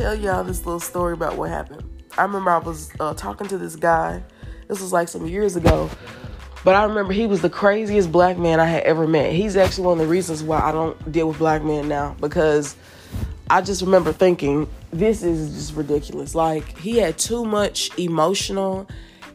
tell y'all this little story about what happened. I remember I was uh, talking to this guy. This was like some years ago. But I remember he was the craziest black man I had ever met. He's actually one of the reasons why I don't deal with black men now because I just remember thinking, this is just ridiculous. Like, he had too much emotional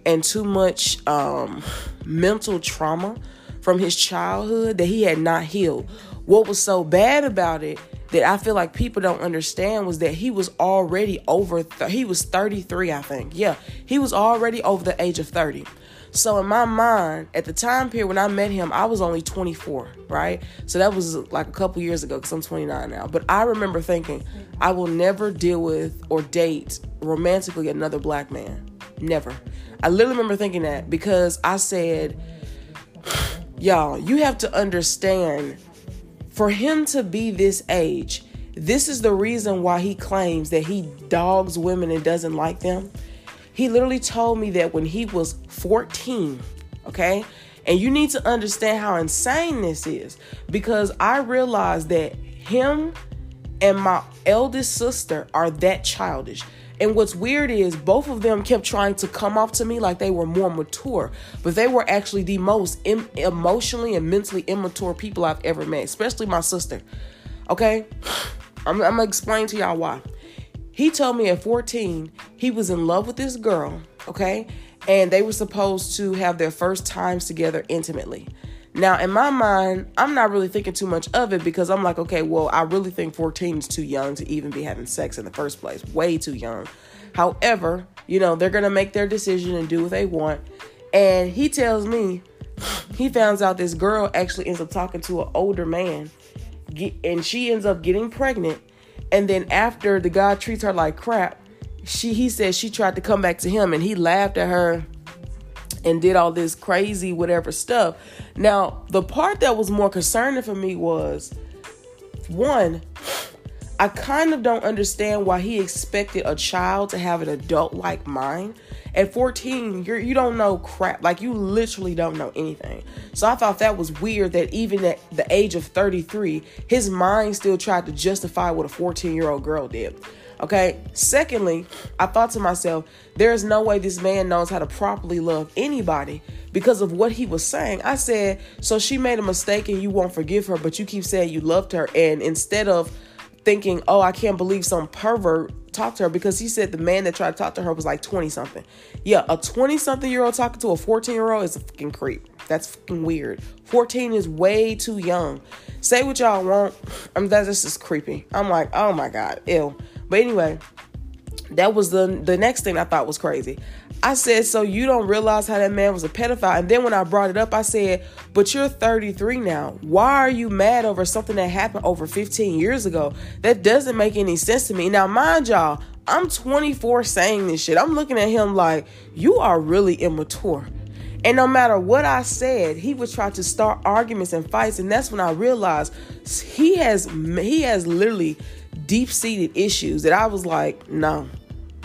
and too much um, mental trauma from his childhood that he had not healed. What was so bad about it that I feel like people don't understand was that he was already over, th- he was 33, I think. Yeah, he was already over the age of 30. So in my mind, at the time period when I met him, I was only 24, right? So that was like a couple years ago because I'm 29 now. But I remember thinking, I will never deal with or date romantically another black man. Never. I literally remember thinking that because I said, y'all, you have to understand for him to be this age, this is the reason why he claims that he dogs women and doesn't like them. He literally told me that when he was 14, okay? And you need to understand how insane this is because I realized that him and my eldest sister are that childish. And what's weird is both of them kept trying to come off to me like they were more mature, but they were actually the most em- emotionally and mentally immature people I've ever met, especially my sister. Okay? I'm, I'm gonna explain to y'all why. He told me at 14 he was in love with this girl, okay? And they were supposed to have their first times together intimately. Now, in my mind, I'm not really thinking too much of it because I'm like, okay, well, I really think 14 is too young to even be having sex in the first place. Way too young. However, you know, they're going to make their decision and do what they want. And he tells me he finds out this girl actually ends up talking to an older man and she ends up getting pregnant. And then after the guy treats her like crap, she he says she tried to come back to him and he laughed at her and did all this crazy whatever stuff. Now, the part that was more concerning for me was one, I kind of don't understand why he expected a child to have an adult like mind. At 14, you're you don't know crap. Like you literally don't know anything. So I thought that was weird that even at the age of 33, his mind still tried to justify what a 14-year-old girl did. Okay. Secondly, I thought to myself, there is no way this man knows how to properly love anybody because of what he was saying. I said, so she made a mistake and you won't forgive her, but you keep saying you loved her. And instead of thinking, oh, I can't believe some pervert talked to her because he said the man that tried to talk to her was like 20 something. Yeah, a 20 something year old talking to a 14 year old is a fucking creep. That's fucking weird. 14 is way too young. Say what y'all want. I mean, that just is creepy. I'm like, oh my God, ew. But anyway, that was the the next thing I thought was crazy. I said, so you don't realize how that man was a pedophile. And then when I brought it up, I said, but you're 33 now. Why are you mad over something that happened over 15 years ago? That doesn't make any sense to me. Now, mind y'all, I'm 24 saying this shit. I'm looking at him like, you are really immature. And no matter what I said, he would try to start arguments and fights. And that's when I realized he has he has literally deep seated issues that I was like, no,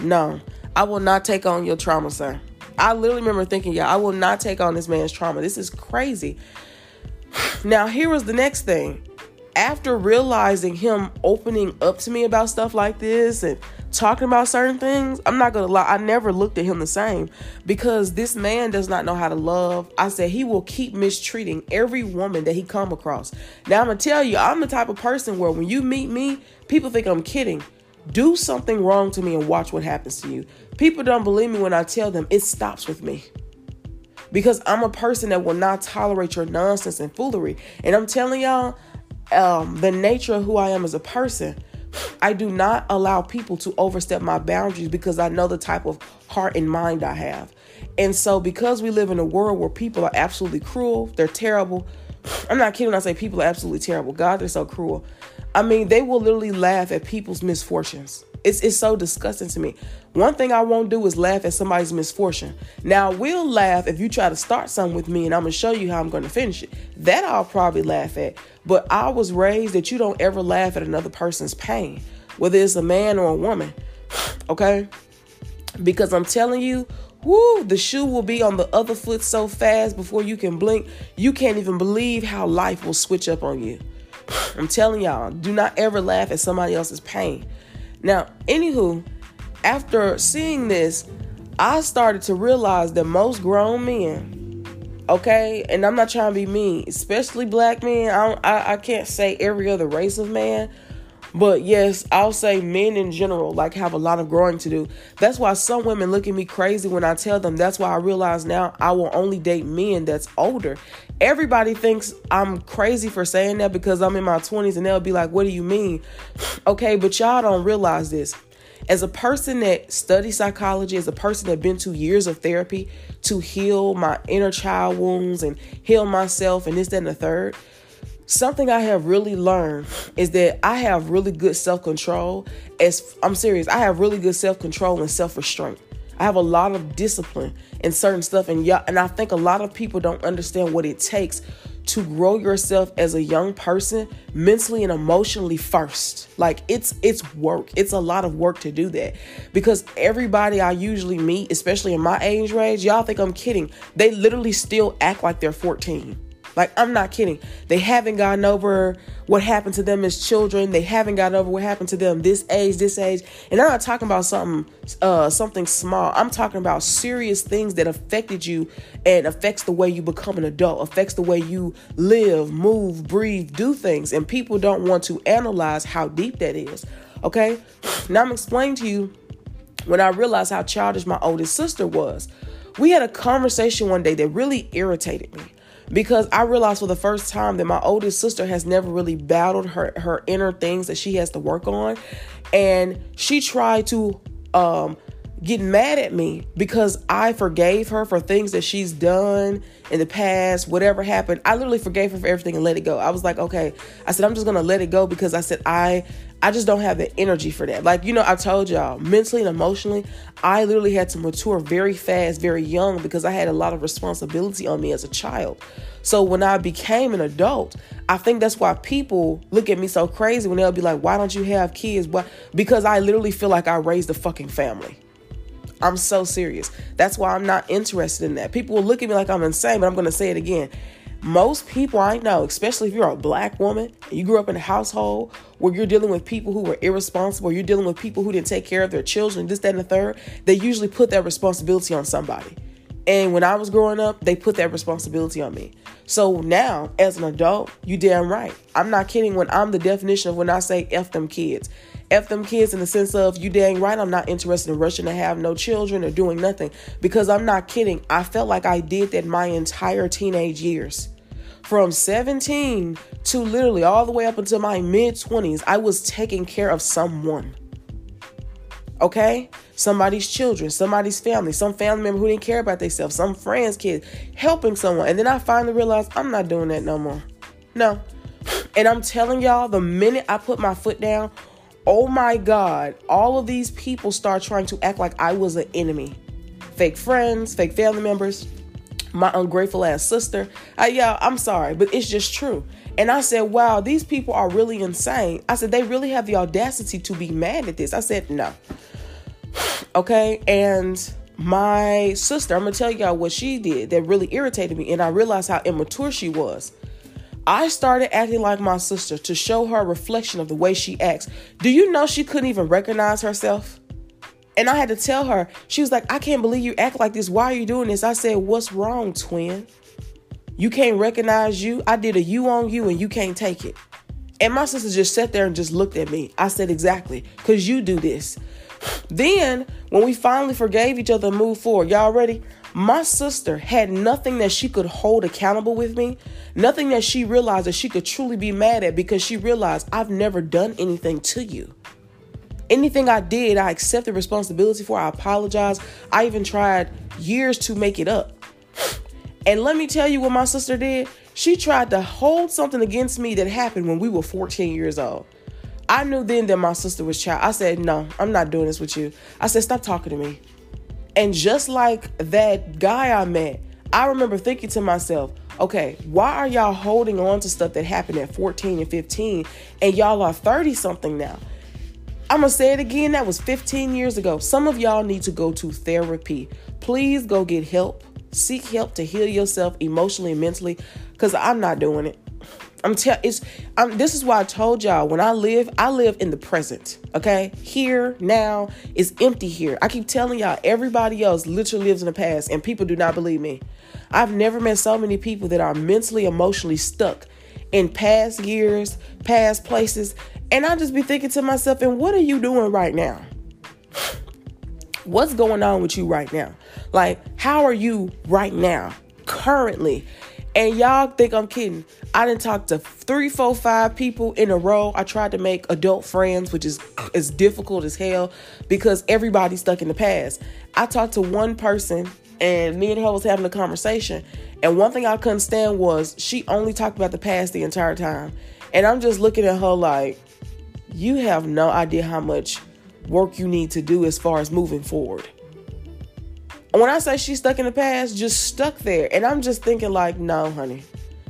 no, I will not take on your trauma, sir. I literally remember thinking, yeah, I will not take on this man's trauma. This is crazy. Now, here was the next thing. After realizing him opening up to me about stuff like this and talking about certain things, I'm not gonna lie, I never looked at him the same because this man does not know how to love. I said he will keep mistreating every woman that he come across. Now I'm gonna tell you, I'm the type of person where when you meet me, people think I'm kidding. Do something wrong to me and watch what happens to you. People don't believe me when I tell them it stops with me. Because I'm a person that will not tolerate your nonsense and foolery. And I'm telling y'all, um, the nature of who I am as a person I do not allow people to overstep my boundaries because I know the type of heart and mind I have. And so, because we live in a world where people are absolutely cruel, they're terrible. I'm not kidding when I say people are absolutely terrible. God, they're so cruel. I mean, they will literally laugh at people's misfortunes. It's, it's so disgusting to me. One thing I won't do is laugh at somebody's misfortune. Now, I will laugh if you try to start something with me and I'm going to show you how I'm going to finish it. That I'll probably laugh at. But I was raised that you don't ever laugh at another person's pain, whether it's a man or a woman. Okay? Because I'm telling you, whoo, the shoe will be on the other foot so fast before you can blink. You can't even believe how life will switch up on you. I'm telling y'all, do not ever laugh at somebody else's pain. Now, anywho, after seeing this, I started to realize that most grown men, okay, and I'm not trying to be mean, especially black men. I, I, I can't say every other race of man, but yes, I'll say men in general like have a lot of growing to do. That's why some women look at me crazy when I tell them. That's why I realize now I will only date men that's older. Everybody thinks I'm crazy for saying that because I'm in my 20s and they'll be like, "What do you mean?" Okay, but y'all don't realize this. As a person that studies psychology, as a person that been to years of therapy to heal my inner child wounds and heal myself and this, that, and the third, something I have really learned is that I have really good self control. As I'm serious, I have really good self control and self restraint. I have a lot of discipline in certain stuff, and yeah, and I think a lot of people don't understand what it takes to grow yourself as a young person mentally and emotionally first. Like it's it's work. It's a lot of work to do that. Because everybody i usually meet especially in my age range y'all think i'm kidding. They literally still act like they're 14 like, I'm not kidding. They haven't gotten over what happened to them as children. They haven't gotten over what happened to them this age, this age. And I'm not talking about something uh something small. I'm talking about serious things that affected you and affects the way you become an adult, affects the way you live, move, breathe, do things. And people don't want to analyze how deep that is. Okay? Now I'm explaining to you when I realized how childish my oldest sister was. We had a conversation one day that really irritated me because I realized for the first time that my oldest sister has never really battled her her inner things that she has to work on. And she tried to um get mad at me because I forgave her for things that she's done in the past, whatever happened. I literally forgave her for everything and let it go. I was like, okay. I said, I'm just gonna let it go because I said I I just don't have the energy for that. Like, you know, I told y'all, mentally and emotionally, I literally had to mature very fast, very young, because I had a lot of responsibility on me as a child. So when I became an adult, I think that's why people look at me so crazy when they'll be like, why don't you have kids? Why? Because I literally feel like I raised a fucking family. I'm so serious. That's why I'm not interested in that. People will look at me like I'm insane, but I'm going to say it again. Most people I know, especially if you're a black woman, you grew up in a household where you're dealing with people who were irresponsible, you're dealing with people who didn't take care of their children, this, that, and the third, they usually put that responsibility on somebody. And when I was growing up, they put that responsibility on me. So now, as an adult, you damn right. I'm not kidding when I'm the definition of when I say F them kids. F them kids in the sense of you dang right, I'm not interested in rushing to have no children or doing nothing. Because I'm not kidding. I felt like I did that my entire teenage years. From 17 to literally all the way up until my mid 20s, I was taking care of someone. Okay? Somebody's children, somebody's family, some family member who didn't care about themselves, some friends' kids, helping someone. And then I finally realized I'm not doing that no more. No. And I'm telling y'all, the minute I put my foot down, oh my God, all of these people start trying to act like I was an enemy. Fake friends, fake family members, my ungrateful ass sister. I, yeah, I'm sorry, but it's just true. And I said, wow, these people are really insane. I said, they really have the audacity to be mad at this. I said, no. Okay. And my sister, I'm going to tell y'all what she did that really irritated me. And I realized how immature she was. I started acting like my sister to show her reflection of the way she acts. Do you know she couldn't even recognize herself? And I had to tell her, she was like, I can't believe you act like this. Why are you doing this? I said, What's wrong, twin? You can't recognize you. I did a you on you and you can't take it. And my sister just sat there and just looked at me. I said, Exactly, because you do this. Then, when we finally forgave each other and moved forward, y'all ready? My sister had nothing that she could hold accountable with me, nothing that she realized that she could truly be mad at because she realized I've never done anything to you. Anything I did, I accepted responsibility for. I apologized. I even tried years to make it up. And let me tell you what my sister did. She tried to hold something against me that happened when we were 14 years old. I knew then that my sister was child. I said, No, I'm not doing this with you. I said, Stop talking to me. And just like that guy I met, I remember thinking to myself, okay, why are y'all holding on to stuff that happened at 14 and 15 and y'all are 30 something now? I'm gonna say it again. That was 15 years ago. Some of y'all need to go to therapy. Please go get help. Seek help to heal yourself emotionally and mentally because I'm not doing it. I'm tell it's this is why I told y'all when I live, I live in the present. Okay? Here, now, is empty here. I keep telling y'all, everybody else literally lives in the past, and people do not believe me. I've never met so many people that are mentally, emotionally stuck in past years, past places. And I just be thinking to myself, and what are you doing right now? What's going on with you right now? Like, how are you right now, currently? And y'all think I'm kidding. I didn't talk to three, four, five people in a row. I tried to make adult friends, which is as difficult as hell because everybody's stuck in the past. I talked to one person and me and her was having a conversation. And one thing I couldn't stand was she only talked about the past the entire time. And I'm just looking at her like, you have no idea how much work you need to do as far as moving forward when I say she's stuck in the past, just stuck there. And I'm just thinking, like, no, honey,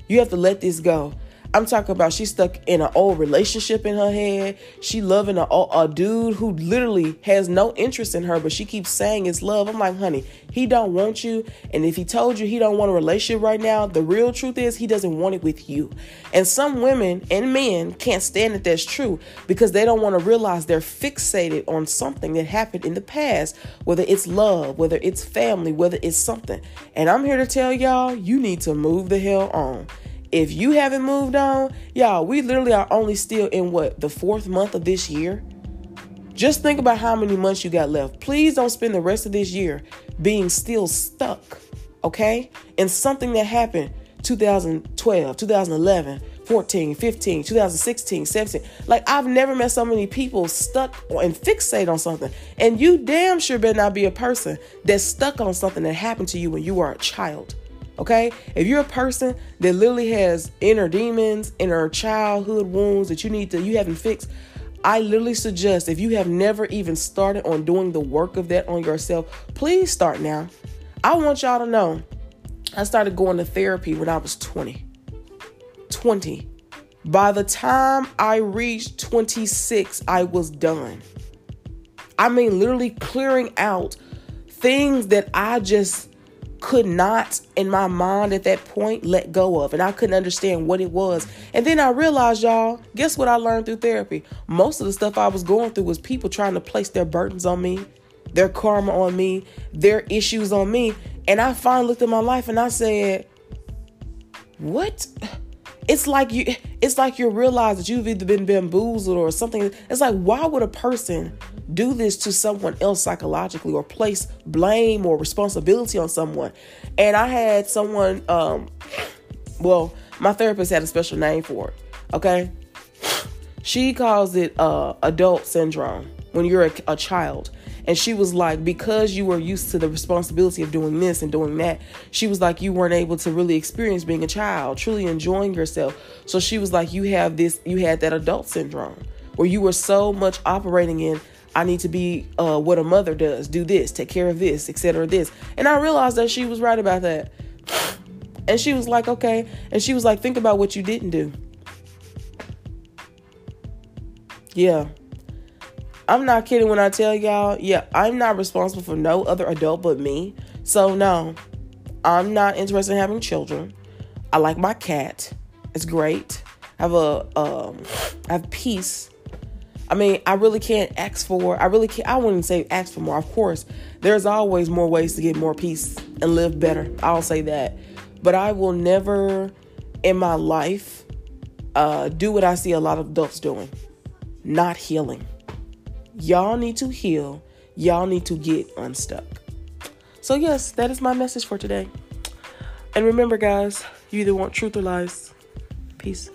you have to let this go. I'm talking about she's stuck in an old relationship in her head. She loving a, a dude who literally has no interest in her, but she keeps saying it's love. I'm like, honey, he don't want you. And if he told you he don't want a relationship right now, the real truth is he doesn't want it with you. And some women and men can't stand that that's true because they don't want to realize they're fixated on something that happened in the past, whether it's love, whether it's family, whether it's something. And I'm here to tell y'all, you need to move the hell on. If you haven't moved on, y'all, we literally are only still in what, the fourth month of this year? Just think about how many months you got left. Please don't spend the rest of this year being still stuck, okay? In something that happened 2012, 2011, 14, 15, 2016, 17. Like I've never met so many people stuck and fixate on something. And you damn sure better not be a person that's stuck on something that happened to you when you were a child. Okay? If you're a person that literally has inner demons, inner childhood wounds that you need to you haven't fixed, I literally suggest if you have never even started on doing the work of that on yourself, please start now. I want y'all to know I started going to therapy when I was 20. 20. By the time I reached 26, I was done. I mean, literally clearing out things that I just could not in my mind at that point let go of and I couldn't understand what it was. And then I realized y'all, guess what I learned through therapy? Most of the stuff I was going through was people trying to place their burdens on me, their karma on me, their issues on me. And I finally looked at my life and I said, "What?" It's like you it's like you realize that you've either been bamboozled or something. It's like why would a person do this to someone else psychologically or place blame or responsibility on someone. And I had someone, um, well, my therapist had a special name for it. Okay. She calls it uh, adult syndrome when you're a, a child. And she was like, because you were used to the responsibility of doing this and doing that, she was like, you weren't able to really experience being a child, truly enjoying yourself. So she was like, you have this, you had that adult syndrome where you were so much operating in I need to be uh, what a mother does, do this, take care of this, etc. This, and I realized that she was right about that. And she was like, okay, and she was like, think about what you didn't do. Yeah. I'm not kidding when I tell y'all, yeah, I'm not responsible for no other adult but me. So no, I'm not interested in having children. I like my cat. It's great. I have a um I have peace I mean, I really can't ask for, I really can't, I wouldn't say ask for more. Of course, there's always more ways to get more peace and live better. I'll say that. But I will never in my life uh, do what I see a lot of adults doing not healing. Y'all need to heal, y'all need to get unstuck. So, yes, that is my message for today. And remember, guys, you either want truth or lies. Peace.